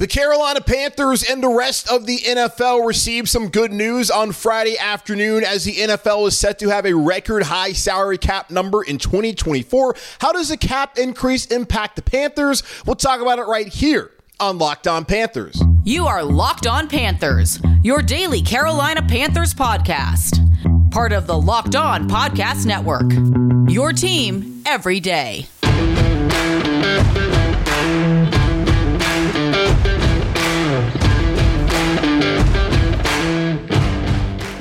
The Carolina Panthers and the rest of the NFL received some good news on Friday afternoon as the NFL is set to have a record high salary cap number in 2024. How does the cap increase impact the Panthers? We'll talk about it right here on Locked On Panthers. You are Locked On Panthers, your daily Carolina Panthers podcast. Part of the Locked On Podcast Network. Your team every day.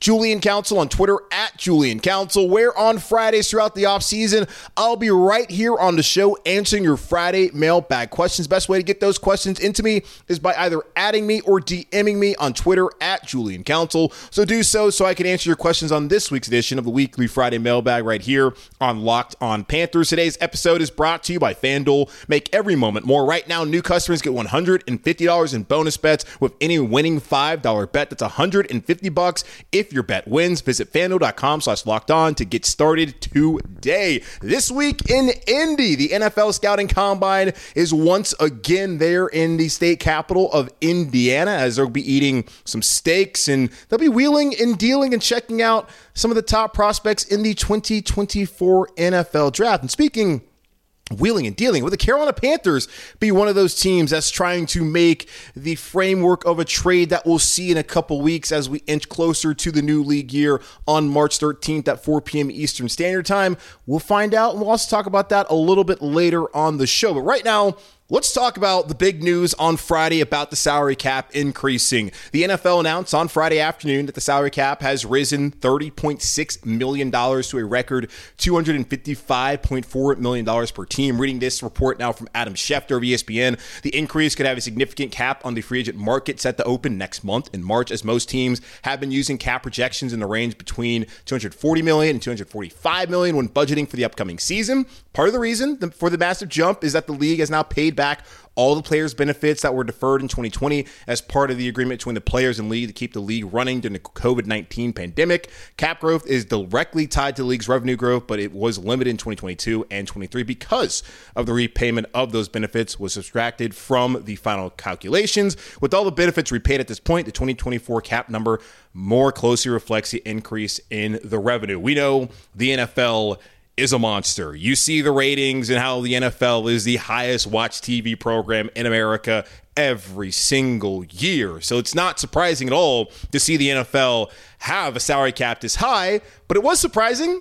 Julian Council on Twitter at Julian Council, where on Fridays throughout the offseason, I'll be right here on the show answering your Friday mailbag questions. Best way to get those questions into me is by either adding me or DMing me on Twitter at Julian Council. So do so so I can answer your questions on this week's edition of the weekly Friday mailbag right here on Locked on Panthers. Today's episode is brought to you by FanDuel. Make every moment more. Right now, new customers get $150 in bonus bets with any winning $5 bet. That's 150 bucks if if your bet wins. Visit fanduel.com slash locked on to get started today. This week in Indy, the NFL Scouting Combine is once again there in the state capital of Indiana as they'll be eating some steaks and they'll be wheeling and dealing and checking out some of the top prospects in the 2024 NFL draft. And speaking wheeling and dealing. Will the Carolina Panthers be one of those teams that's trying to make the framework of a trade that we'll see in a couple weeks as we inch closer to the new league year on March 13th at 4 p.m. Eastern Standard Time? We'll find out, and we'll also talk about that a little bit later on the show. But right now, Let's talk about the big news on Friday about the salary cap increasing. The NFL announced on Friday afternoon that the salary cap has risen $30.6 million to a record $255.4 million per team. Reading this report now from Adam Schefter of ESPN, the increase could have a significant cap on the free agent market set to open next month in March, as most teams have been using cap projections in the range between $240 million and $245 million when budgeting for the upcoming season. Part of the reason for the massive jump is that the league has now paid back all the players' benefits that were deferred in 2020 as part of the agreement between the players and league to keep the league running during the COVID 19 pandemic. Cap growth is directly tied to the league's revenue growth, but it was limited in 2022 and 23 because of the repayment of those benefits was subtracted from the final calculations. With all the benefits repaid at this point, the 2024 cap number more closely reflects the increase in the revenue. We know the NFL is a monster. You see the ratings and how the NFL is the highest watched TV program in America every single year. So it's not surprising at all to see the NFL have a salary cap this high, but it was surprising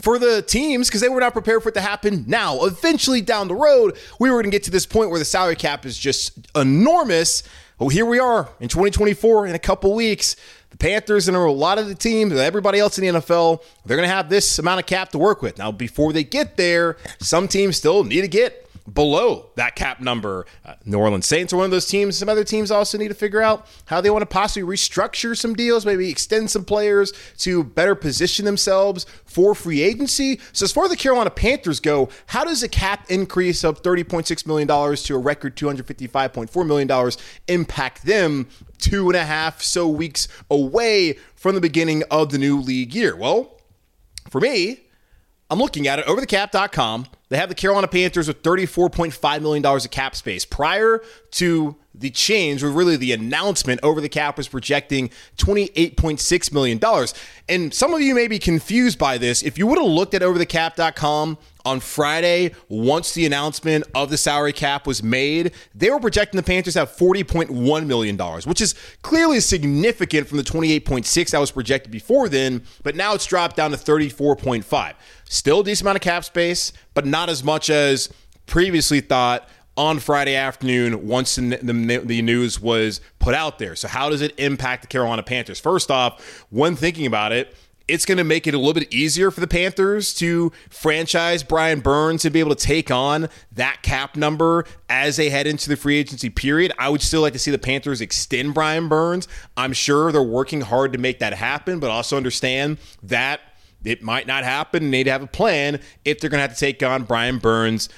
for the teams because they were not prepared for it to happen now. Eventually, down the road, we were going to get to this point where the salary cap is just enormous. Well, here we are in 2024 in a couple weeks the Panthers and a lot of the teams, everybody else in the NFL, they're going to have this amount of cap to work with. Now, before they get there, some teams still need to get below that cap number. Uh, New Orleans Saints are one of those teams. Some other teams also need to figure out how they want to possibly restructure some deals, maybe extend some players to better position themselves for free agency. So, as far as the Carolina Panthers go, how does a cap increase of $30.6 million to a record $255.4 million impact them two and a half so weeks away from the beginning of the new league year? Well, for me, I'm looking at it overthecap.com. They have the Carolina Panthers with $34.5 million of cap space. Prior to the change, or really the announcement over the cap, was projecting $28.6 million. And some of you may be confused by this. If you would have looked at overthecap.com on Friday, once the announcement of the salary cap was made, they were projecting the Panthers have $40.1 million, which is clearly significant from the 28.6 that was projected before then, but now it's dropped down to 34.5. Still a decent amount of cap space, but not as much as previously thought on Friday afternoon once the, the, the, news was put out there. So, how does it impact the Carolina Panthers? First off, when thinking about it, it's going to make it a little bit easier for the Panthers to franchise Brian Burns and be able to take on that cap number as they head into the free agency period. I would still like to see the Panthers extend Brian Burns. I'm sure they're working hard to make that happen, but also understand that it might not happen they'd have a plan if they're going to have to take on Brian Burns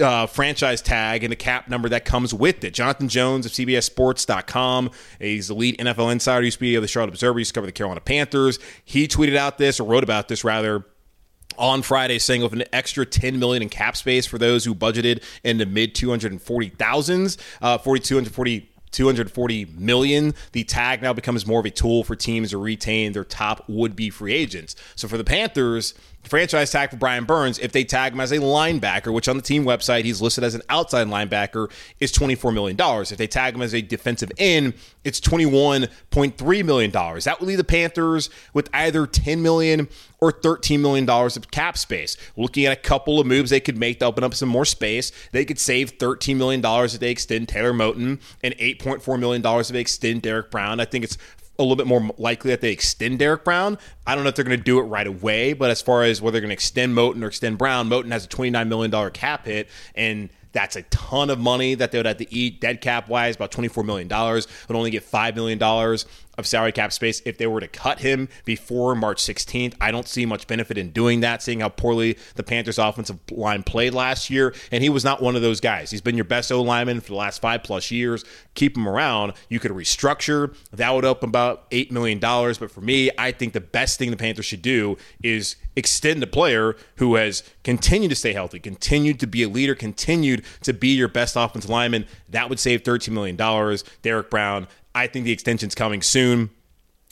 uh, franchise tag and the cap number that comes with it. Jonathan Jones of CBSSports.com, he's the lead NFL insider, used to be of the Charlotte Observer, used to cover the Carolina Panthers. He tweeted out this, or wrote about this rather, on Friday saying with an extra 10 million in cap space for those who budgeted in the mid 240,000s, uh, 4240 240 million the tag now becomes more of a tool for teams to retain their top would-be free agents so for the panthers franchise tag for Brian Burns if they tag him as a linebacker, which on the team website he's listed as an outside linebacker, is $24 million. If they tag him as a defensive end, it's $21.3 million. That would leave the Panthers with either 10 million or $13 million of cap space. Looking at a couple of moves they could make to open up some more space, they could save $13 million if they extend Taylor Moton and $8.4 million if they extend Derrick Brown. I think it's a little bit more likely that they extend Derrick Brown. I don't know if they're going to do it right away, but as far as whether they're going to extend Moton or extend Brown, Moton has a $29 million cap hit, and that's a ton of money that they would have to eat dead cap wise, about $24 million. Would only get $5 million of salary cap space if they were to cut him before March 16th. I don't see much benefit in doing that, seeing how poorly the Panthers' offensive line played last year. And he was not one of those guys. He's been your best O lineman for the last five plus years. Keep him around. You could restructure. That would open about $8 million. But for me, I think the best thing the Panthers should do is extend a player who has continued to stay healthy, continued to be a leader, continued to be your best offensive lineman. That would save $13 million. Derrick Brown I think the extension's coming soon.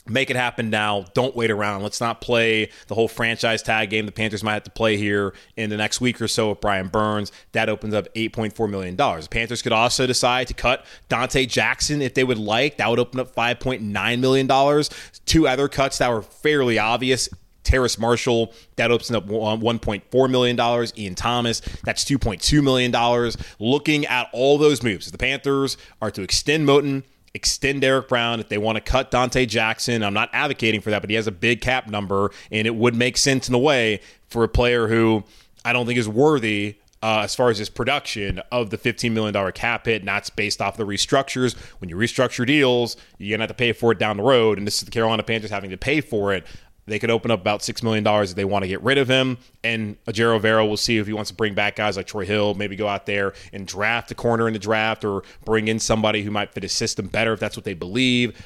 Make it happen now. Don't wait around. Let's not play the whole franchise tag game the Panthers might have to play here in the next week or so with Brian Burns. That opens up $8.4 million. The Panthers could also decide to cut Donte Jackson if they would like. That would open up $5.9 million. Two other cuts that were fairly obvious Terrace Marshall, that opens up $1.4 million. Ian Thomas, that's $2.2 million. Looking at all those moves, the Panthers are to extend Moton, extend Derrick Brown, if they want to cut Donte Jackson, I'm not advocating for that, but he has a big cap number, and it would make sense in a way for a player who I don't think is worthy uh, as far as his production of the $15 million cap hit, and that's based off the restructures. When you restructure deals, you're going to have to pay for it down the road, and this is the Carolina Panthers having to pay for it. They could open up about $6 million if they want to get rid of him. And Ejiro Evero will see if he wants to bring back guys like Troy Hill, maybe go out there and draft a corner in the draft or bring in somebody who might fit his system better if that's what they believe.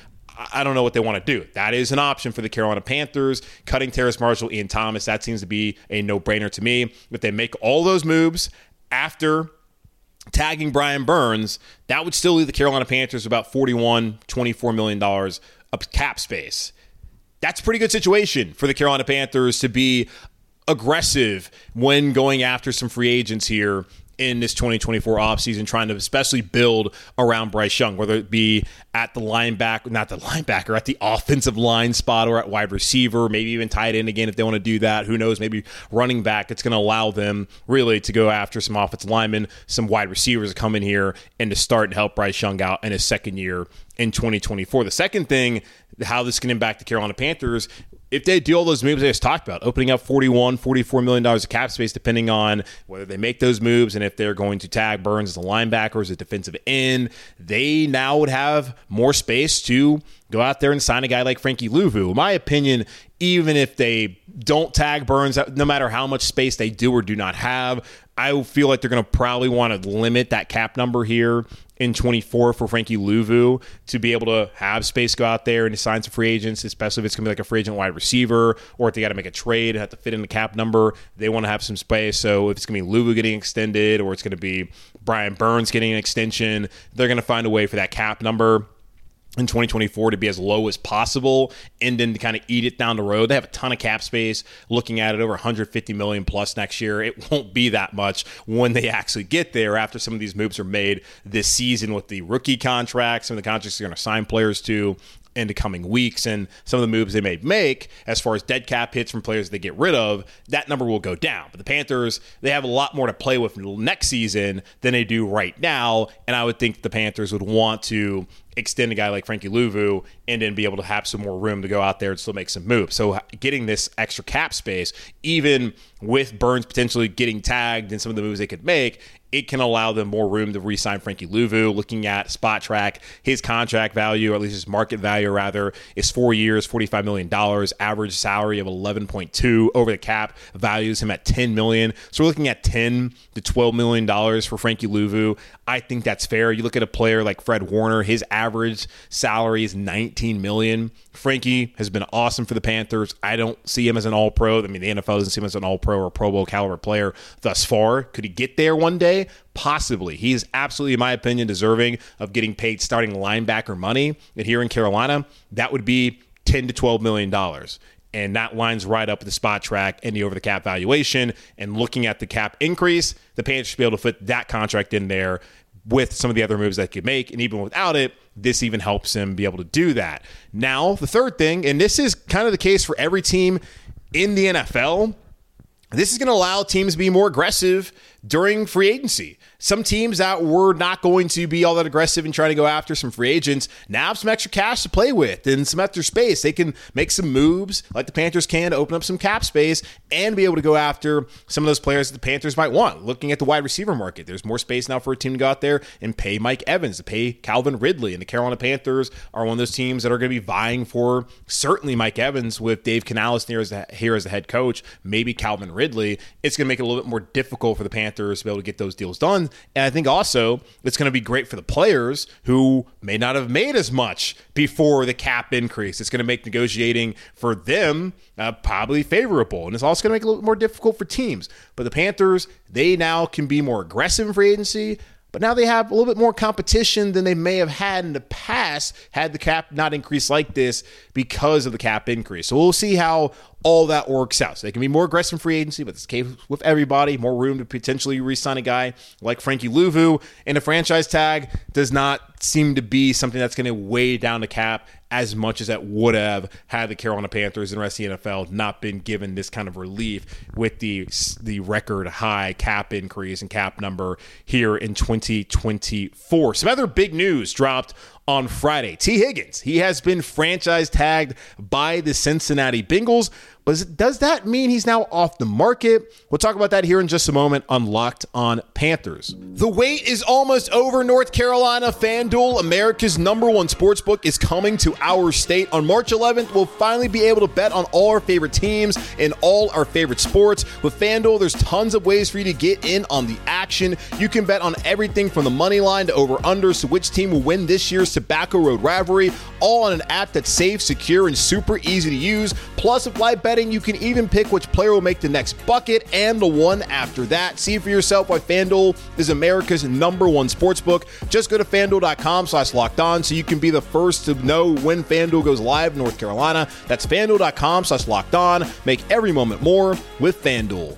I don't know what they want to do. That is an option for the Carolina Panthers. Cutting Terrace Marshall, Ian Thomas, that seems to be a no brainer to me. If they make all those moves after tagging Brian Burns, that would still leave the Carolina Panthers about 41, 24 million dollars of cap space that's a pretty good situation for the Carolina Panthers to be aggressive when going after some free agents here in this 2024 offseason, trying to especially build around Bryce Young, whether it be at the linebacker, not the linebacker, at the offensive line spot or at wide receiver, maybe even tight end again if they want to do that. Who knows? Maybe running back. It's going to allow them really to go after some offensive linemen, some wide receivers to come in here and to start and help Bryce Young out in his second year in 2024. The second thing, how this can impact the Carolina Panthers if they do all those moves I just talked about, opening up 41, 44 million dollars of cap space, depending on whether they make those moves and if they're going to tag Burns as a linebacker, as a defensive end, they now would have more space to go out there and sign a guy like Frankie Luvu. In my opinion, even if they don't tag Burns, no matter how much space they do or do not have, I feel like they're going to probably want to limit that cap number here in 24 for Frankie Luvu to be able to have space go out there and sign some free agents, especially if it's going to be like a free agent wide receiver or if they got to make a trade and have to fit in the cap number. They want to have some space. So if it's going to be Luvu getting extended or it's going to be Brian Burns getting an extension, they're going to find a way for that cap number in 2024 to be as low as possible and then to kind of eat it down the road. They have a ton of cap space looking at it over 150 million plus next year. It won't be that much when they actually get there after some of these moves are made this season with the rookie contracts, some of the contracts they're going to sign players to in the coming weeks and some of the moves they may make as far as dead cap hits from players they get rid of, that number will go down. But the Panthers, they have a lot more to play with next season than they do right now. And I would think the Panthers would want to extend a guy like Frankie Luvu and then be able to have some more room to go out there and still make some moves. So getting this extra cap space, even with Burns potentially getting tagged and some of the moves they could make, it can allow them more room to re-sign Frankie Luvu. Looking at Spotrac, his contract value, or at least his market value rather, is four years, $45 million, average salary of 11.2 over the cap, values him at 10 million. So we're looking at 10 to 12 million dollars for Frankie Luvu. I think that's fair. You look at a player like Fred Warner, his average salary is 19 million. Frankie has been awesome for the Panthers. I don't see him as an all pro. I mean, the NFL doesn't see him as an all pro or Pro Bowl caliber player thus far. Could he get there one day? Possibly. He is absolutely, in my opinion, deserving of getting paid starting linebacker money. And here in Carolina, that would be 10 to 12 million dollars and that lines right up with the Spotrac and the over the cap valuation. And looking at the cap increase, the Panthers should be able to fit that contract in there with some of the other moves that could make. And even without it, this even helps him be able to do that. Now, the third thing, and this is kind of the case for every team in the NFL, this is going to allow teams to be more aggressive during free agency. Some teams that were not going to be all that aggressive in trying to go after some free agents now have some extra cash to play with and some extra space. They can make some moves like the Panthers can to open up some cap space and be able to go after some of those players that the Panthers might want. Looking at the wide receiver market, there's more space now for a team to go out there and pay Mike Evans, to pay Calvin Ridley. And the Carolina Panthers are one of those teams that are going to be vying for certainly Mike Evans with Dave Canales here as the, here as the head coach, maybe Calvin Ridley. It's going to make it a little bit more difficult for the Panthers to be able to get those deals done and I think also it's going to be great for the players who may not have made as much before the cap increase. It's going to make negotiating for them uh, probably favorable. And it's also going to make it a little more difficult for teams. But the Panthers, they now can be more aggressive in free agency. But now they have a little bit more competition than they may have had in the past had the cap not increased like this because of the cap increase. So we'll see how all that works out. So they can be more aggressive in free agency, but it's case with everybody. More room to potentially re-sign a guy like Frankie Luvu, and a franchise tag does not seem to be something that's going to weigh down the cap as much as that would have had the Carolina Panthers and rest of the NFL not been given this kind of relief with the the record high cap increase and cap number here in 2024. Some other big news dropped on Friday. Tee Higgins, he has been franchise tagged by the Cincinnati Bengals. But does that mean he's now off the market? We'll talk about that here in just a moment on Locked on Panthers. The wait is almost over. North Carolina FanDuel, America's number one sports book, is coming to our state. On March 11th, we'll finally be able to bet on all our favorite teams and all our favorite sports. With FanDuel, there's tons of ways for you to get in on the action. You can bet on everything from the money line to over unders to which team will win this year's Tobacco Road rivalry, all on an app that's safe, secure, and super easy to use. Plus, with live betting, you can even pick which player will make the next bucket and the one after that. See for yourself why FanDuel is America's number one sportsbook. Just go to fanduel.com slash locked on so you can be the first to know when FanDuel goes live in North Carolina. That's fanduel.com slash locked on. Make every moment more with FanDuel.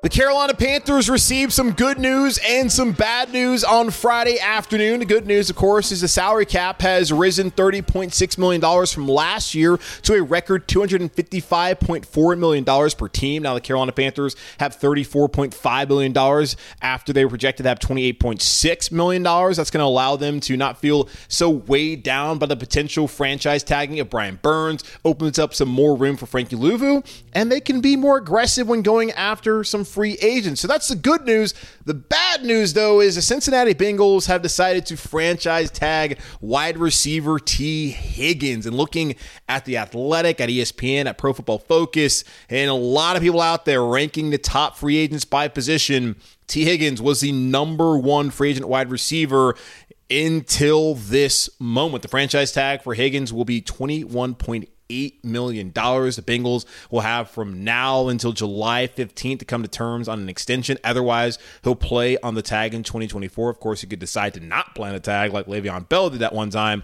The Carolina Panthers received some good news and some bad news on Friday afternoon. The good news, of course, is the salary cap has risen $30.6 million from last year to a record $255.4 million per team. Now, the Carolina Panthers have $34.5 million after they were projected to have $28.6 million. That's going to allow them to not feel so weighed down by the potential franchise tagging of Brian Burns, opens up some more room for Frankie Luvu, and they can be more aggressive when going after some free agents. So that's the good news. The bad news, though, is the Cincinnati Bengals have decided to franchise tag wide receiver Tee Higgins. And looking at the athletic, at ESPN, at Pro Football Focus, and a lot of people out there ranking the top free agents by position, Tee Higgins was the number one free agent wide receiver until this moment. The franchise tag for Higgins will be 21.8 $8 million. The Bengals will have from now until July 15th to come to terms on an extension. Otherwise, he'll play on the tag in 2024. Of course, he could decide to not plan a tag like Le'Veon Bell did that one time.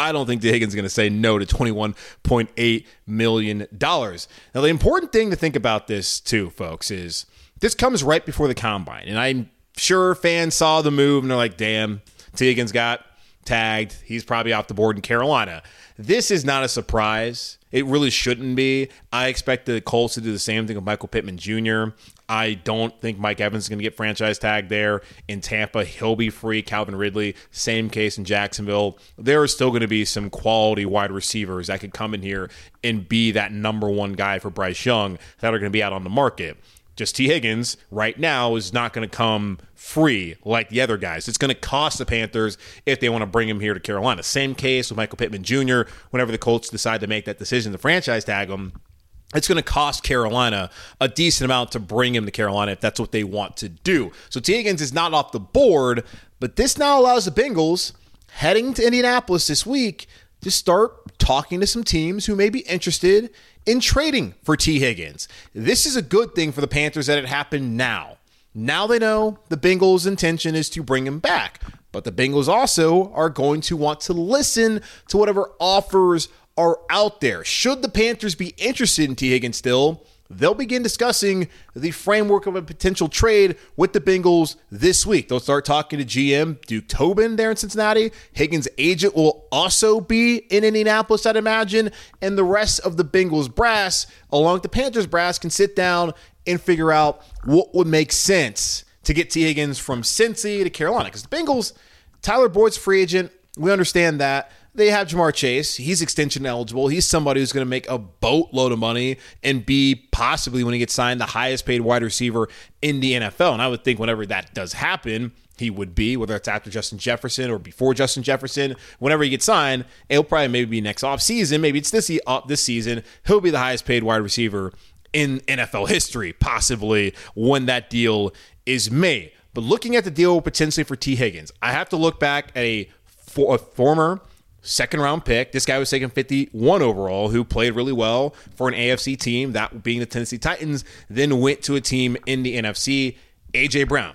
I don't think the Higgins is going to say no to $21.8 million. Now, the important thing to think about this, too, folks, is this comes right before the combine. And I'm sure fans saw the move and they're like, damn, Tee Higgins got tagged. He's probably off the board in Carolina. This is not a surprise. It really shouldn't be. I expect the Colts to do the same thing with Michael Pittman Jr. I don't think Mike Evans is going to get franchise tag there. In Tampa, he'll be free. Calvin Ridley, same case in Jacksonville. There are still going to be some quality wide receivers that could come in here and be that number one guy for Bryce Young that are going to be out on the market. Just Tee Higgins right now is not going to come free like the other guys. It's going to cost the Panthers if they want to bring him here to Carolina. Same case with Michael Pittman Jr. Whenever the Colts decide to make that decision to franchise tag him, it's going to cost Carolina a decent amount to bring him to Carolina if that's what they want to do. So Tee Higgins is not off the board, but this now allows the Bengals heading to Indianapolis this week to start talking to some teams who may be interested in trading for Tee Higgins. This is a good thing for the Panthers that it happened now. Now they know the Bengals' intention is to bring him back, but the Bengals also are going to want to listen to whatever offers are out there. Should the Panthers be interested in Tee Higgins still, they'll begin discussing the framework of a potential trade with the Bengals this week. They'll start talking to GM Duke Tobin there in Cincinnati. Higgins' agent will also be in Indianapolis, I'd imagine. And the rest of the Bengals brass, along with the Panthers brass, can sit down and figure out what would make sense to get Tee Higgins from Cincy to Carolina. Because the Bengals, Tyler Boyd's free agent. We understand that. They have Ja'Marr Chase. He's extension eligible. He's somebody who's going to make a boatload of money and be possibly, when he gets signed, the highest paid wide receiver in the NFL. And I would think whenever that does happen, he would be, whether it's after Justin Jefferson or before Justin Jefferson, whenever he gets signed, it'll probably maybe be next off season. Maybe it's this, uh, this season. He'll be the highest paid wide receiver in NFL history, possibly when that deal is made. But looking at the deal potentially for Tee Higgins, I have to look back at a, for, a former second round pick. This guy was taken 51 overall, who played really well for an AFC team, that being the Tennessee Titans, then went to a team in the NFC, AJ Brown.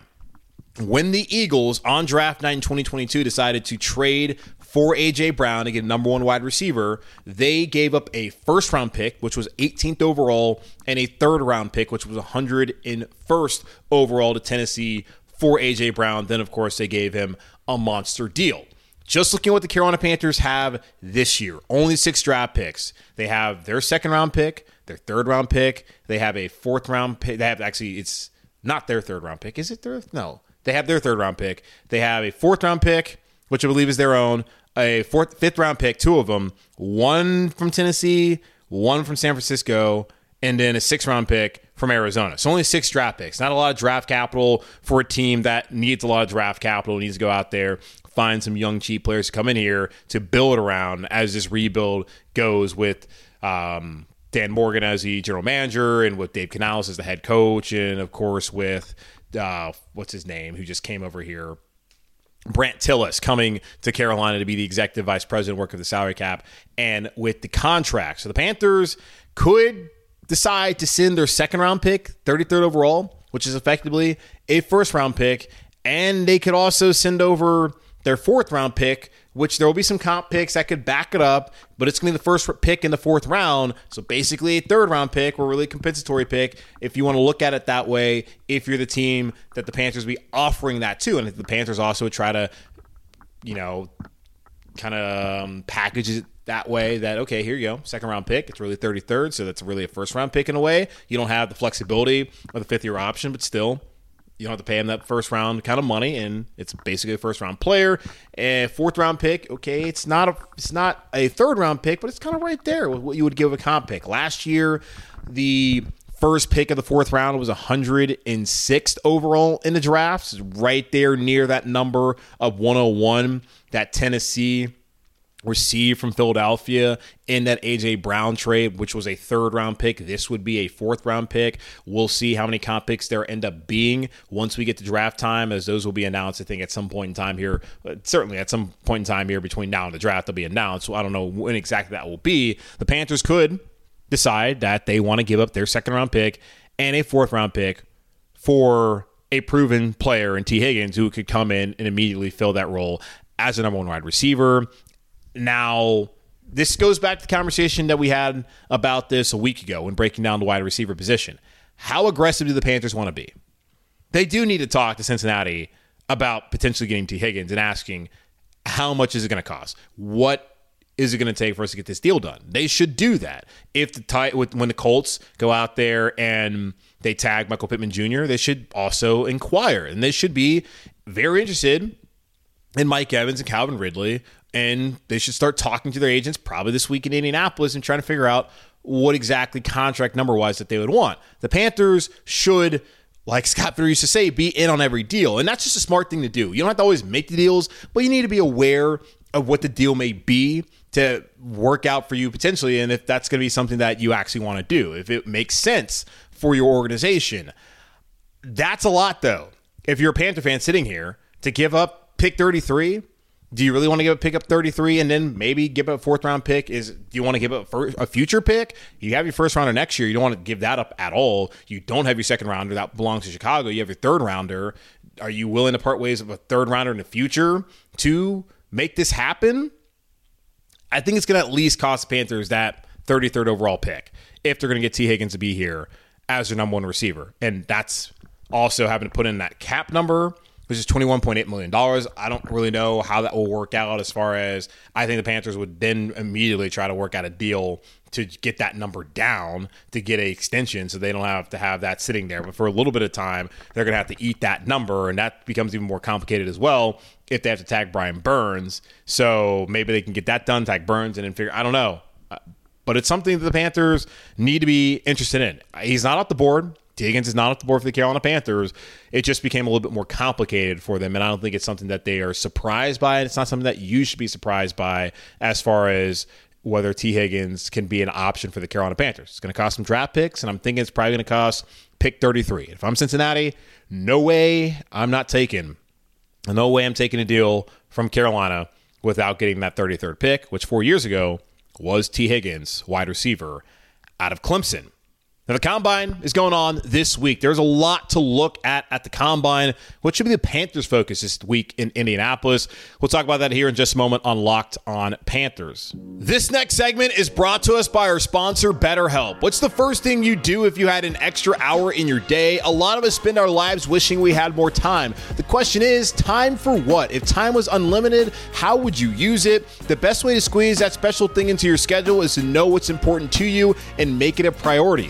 When the Eagles on draft night in 2022 decided to trade for AJ Brown to get number one wide receiver, they gave up a first round pick, which was 18th overall, and a third round pick, which was 101st overall to Tennessee for AJ Brown. Then, of course, they gave him a monster deal. Just looking at what the Carolina Panthers have this year, only six draft picks. They have their second round pick, their third round pick. They have a fourth round pick. They have actually, it's not their third round pick. Is it their? No. They have their third round pick. They have a fourth round pick, which I believe is their own, a fourth, fifth round pick, two of them, one from Tennessee, one from San Francisco, and then a six round pick from Arizona. So only six draft picks. Not a lot of draft capital for a team that needs a lot of draft capital, needs to go out there, find some young, cheap players to come in here to build around as this rebuild goes with um, Dan Morgan as the general manager and with Dave Canales as the head coach, and of course with uh, what's his name, who just came over here. Brandt Tilis coming to Carolina to be the executive vice president, work of the salary cap, and with the contract. So the Panthers could decide to send their second round pick, 33rd overall, which is effectively a first round pick, and they could also send over their fourth round pick, which there will be some comp picks that could back it up, but it's going to be the first pick in the fourth round. So basically, a third round pick or really compensatory pick, if you want to look at it that way, if you're the team that the Panthers be offering that to. And the Panthers also would try to, you know, kind of um, package it that way that okay here you go second round pick it's really 33rd so that's really a first round pick in a way you don't have the flexibility of the fifth year option but still you don't have to pay him that first round kind of money and it's basically a first round player. And fourth round pick okay it's not a it's not a third round pick but it's kind of right there with what you would give a comp pick. Last year the first pick of the fourth round was 106th overall in the drafts right there near that number of 101 that tennessee received from Philadelphia in that AJ Brown trade, which was a third round pick. This would be a fourth round pick. We'll see how many comp picks there end up being once we get to draft time, as those will be announced, I think, at some point in time here. Uh, certainly at some point in time here between now and the draft, they'll be announced. So I don't know when exactly that will be. The Panthers could decide that they want to give up their second round pick and a fourth round pick for a proven player in Tee Higgins who could come in and immediately fill that role as a number one wide receiver. Now, this goes back to the conversation that we had about this a week ago when breaking down the wide receiver position. How aggressive do the Panthers want to be? They do need to talk to Cincinnati about potentially getting Tee Higgins and asking how much is it going to cost? What is it going to take for us to get this deal done? They should do that. If the when the Colts go out there and they tag Michael Pittman Jr., they should also inquire and they should be very interested in Mike Evans and Calvin Ridley and they should start talking to their agents probably this week in Indianapolis and trying to figure out what exactly contract number wise that they would want. The Panthers should, like Scott Fitterer used to say, be in on every deal. And that's just a smart thing to do. You don't have to always make the deals, but you need to be aware of what the deal may be to work out for you potentially. And if that's going to be something that you actually want to do, if it makes sense for your organization. That's a lot, though. If you're a Panther fan sitting here to give up pick 33 do you really want to give a pick up 33 and then maybe give up a fourth round pick? Is do you want to give up a future pick? You have your first rounder next year. You don't want to give that up at all. You don't have your second rounder that belongs to Chicago. You have your third rounder. Are you willing to part ways with a third rounder in the future to make this happen? I think it's going to at least cost the Panthers that 33rd overall pick if they're going to get Tee Higgins to be here as their number one receiver. And that's also having to put in that cap number which is $21.8 million. I don't really know how that will work out as far as I think the Panthers would then immediately try to work out a deal to get that number down to get a extension so they don't have to have that sitting there. But for a little bit of time, they're going to have to eat that number, and that becomes even more complicated as well if they have to tag Brian Burns. So maybe they can get that done, tag Burns, and then figure, I don't know. Uh, but it's something that the Panthers need to be interested in. He's not off the board. Higgins is not off the board for the Carolina Panthers. It just became a little bit more complicated for them, and I don't think it's something that they are surprised by. And it's not something that you should be surprised by as far as whether Tee Higgins can be an option for the Carolina Panthers. It's going to cost some draft picks, and I'm thinking it's probably going to cost pick 33. If I'm Cincinnati, no way I'm not taking, no way I'm taking a deal from Carolina without getting that 33rd pick, which four years ago was Tee Higgins, wide receiver out of Clemson. Now, the combine is going on this week. There's a lot to look at at the combine. What should be the Panthers' focus this week in Indianapolis? We'll talk about that here in just a moment on Locked on Panthers. This next segment is brought to us by our sponsor, BetterHelp. What's the first thing you do if you had an extra hour in your day? A lot of us spend our lives wishing we had more time. The question is, time for what? If time was unlimited, how would you use it? The best way to squeeze that special thing into your schedule is to know what's important to you and make it a priority.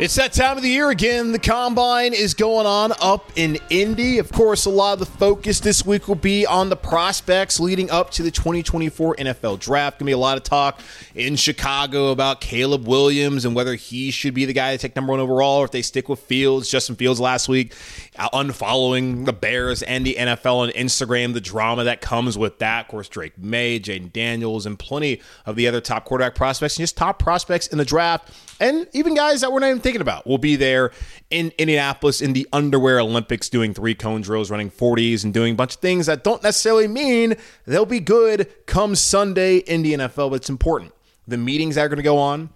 It's that time of the year again. The combine is going on up in Indy. Of course, a lot of the focus this week will be on the prospects leading up to the 2024 NFL draft. Gonna be a lot of talk in Chicago about Caleb Williams and whether he should be the guy to take number one overall or if they stick with Fields. Justin Fields last week uh, unfollowing the Bears and the NFL on Instagram, the drama that comes with that. Of course, Drake Maye, Jayden Daniels, and plenty of the other top quarterback prospects and just top prospects in the draft and even guys that we're not even thinking about will be there in Indianapolis in the underwear Olympics doing three cone drills, running 40s, and doing a bunch of things that don't necessarily mean they'll be good come Sunday in the NFL, but it's important. The meetings that are going to go on,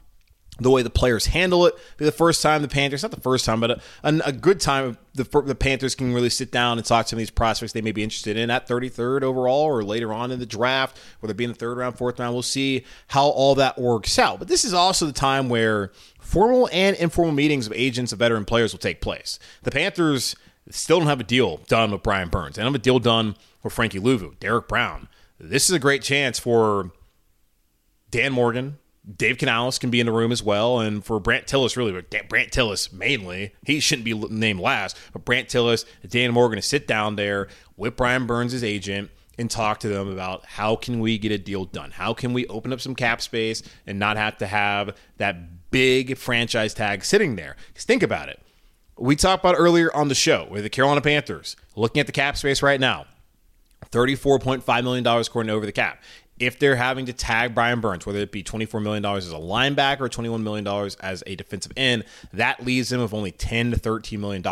the way the players handle it. Be the first time the Panthers, not the first time, but a, a, good time the, the Panthers can really sit down and talk to some of these prospects they may be interested in at 33rd overall or later on in the draft, whether it be in the third round, fourth round. We'll see how all that works out. But this is also the time where formal and informal meetings of agents of veteran players will take place. The Panthers still don't have a deal done with Brian Burns. Don't have a deal done with Frankie Luvu, Derrick Brown. This is a great chance for Dan Morgan, Dave Canales can be in the room as well, and for Brandt Tilis, really, but Brandt Tilis mainly, he shouldn't be named last. But Brandt Tilis, Dan Morgan to sit down there with Brian Burns' agent and talk to them about how can we get a deal done? How can we open up some cap space and not have to have that big franchise tag sitting there? Because think about it. We talked about earlier on the show with the Carolina Panthers looking at the cap space right now. $34.5 million according to over the cap if they're having to tag Brian Burns, whether it be $24 million as a linebacker or $21 million as a defensive end, that leaves them with only 10 to $13 million.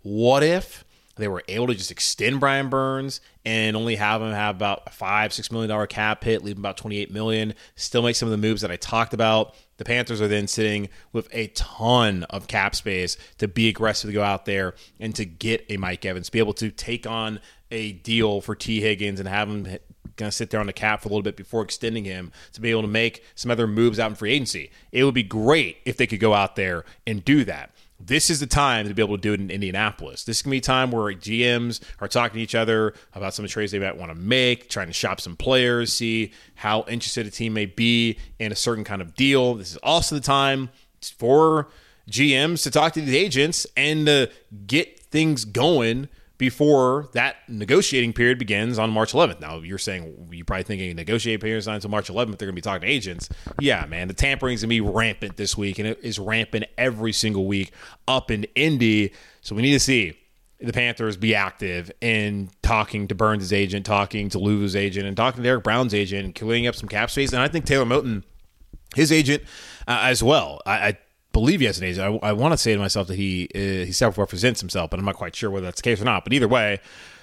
What if they were able to just extend Brian Burns and only have him have about a five, six million dollar cap hit, leave him about 28 million, still make some of the moves that I talked about. The Panthers are then sitting with a ton of cap space to be aggressive to go out there and to get a Mike Evans, be able to take on a deal for Tee Higgins and have him going to sit there on the cap for a little bit before extending him to be able to make some other moves out in free agency. It would be great if they could go out there and do that. This is the time to be able to do it in Indianapolis. This can be time where GMs are talking to each other about some of the trades they might want to make, trying to shop some players, see how interested a team may be in a certain kind of deal. This is also the time for GMs to talk to the agents and to get things going before that negotiating period begins on March 11th. Now, you're saying you're probably thinking negotiating period is not until March 11th. They're going to be talking to agents. Yeah, man, the tampering is going to be rampant this week, and it is rampant every single week up in Indy. So we need to see the Panthers be active in talking to Burns' agent, talking to Luvu's agent, and talking to Derrick Brown's agent, and clearing up some cap space. And I think Taylor Moton, his agent, uh, as well. I, I believe he has an agent. I, I want to say to myself that he uh, he self represents himself, but I'm not quite sure whether that's the case or not. But either way,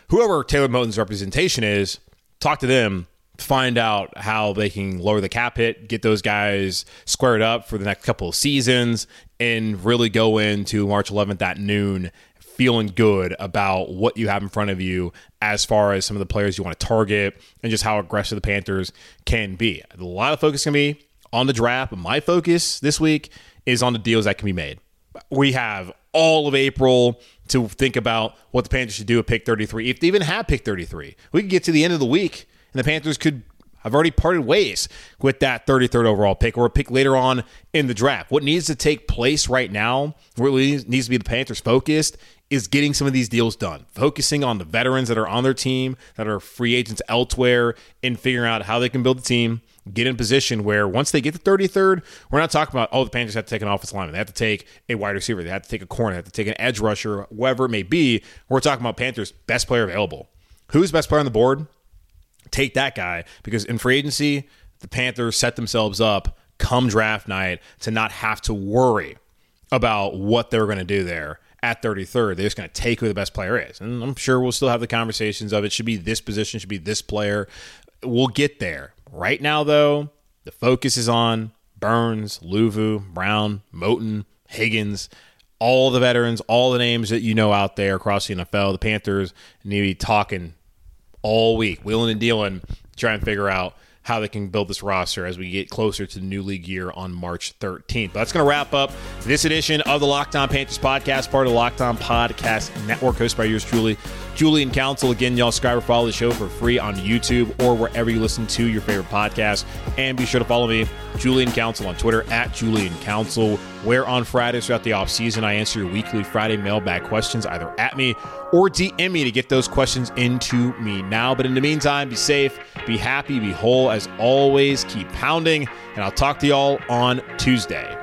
whoever Taylor Moton's representation is, talk to them, find out how they can lower the cap hit, get those guys squared up for the next couple of seasons, and really go into March 11th at noon feeling good about what you have in front of you as far as some of the players you want to target and just how aggressive the Panthers can be. A lot of focus can be on the draft, but my focus this week is on the deals that can be made. We have all of April to think about what the Panthers should do at pick 33. If they even have pick 33, we could get to the end of the week and the Panthers could have already parted ways with that 33rd overall pick or a pick later on in the draft. What needs to take place right now, really needs to be the Panthers focused, is getting some of these deals done, focusing on the veterans that are on their team, that are free agents elsewhere, and figuring out how they can build the team get in position where once they get to 33rd, we're not talking about, oh, the Panthers have to take an offensive lineman. They have to take a wide receiver. They have to take a corner. They have to take an edge rusher, whoever it may be. We're talking about Panthers' best player available. Who's the best player on the board? Take that guy because in free agency, the Panthers set themselves up come draft night to not have to worry about what they're going to do there at 33rd. They're just going to take who the best player is. And I'm sure we'll still have the conversations of it should be this position, should be this player. We'll get there. Right now, though, the focus is on Burns, Luvu, Brown, Moton, Higgins, all the veterans, all the names that you know out there across the NFL. The Panthers need to be talking all week, wheeling and dealing, trying to figure out how they can build this roster as we get closer to the new league year on March 13th. But that's going to wrap up this edition of the Locked On Panthers podcast, part of the Locked On Podcast Network, hosted by yours truly, Julian Council. Again, y'all subscribe or follow the show for free on YouTube or wherever you listen to your favorite podcast. And be sure to follow me, Julian Council, on Twitter at Julian Council, where on Fridays throughout the off season I answer your weekly Friday mailbag questions either at me or DM me to get those questions into me now. But in the meantime, be safe, be happy, be whole. As always, keep pounding, and I'll talk to y'all on Tuesday.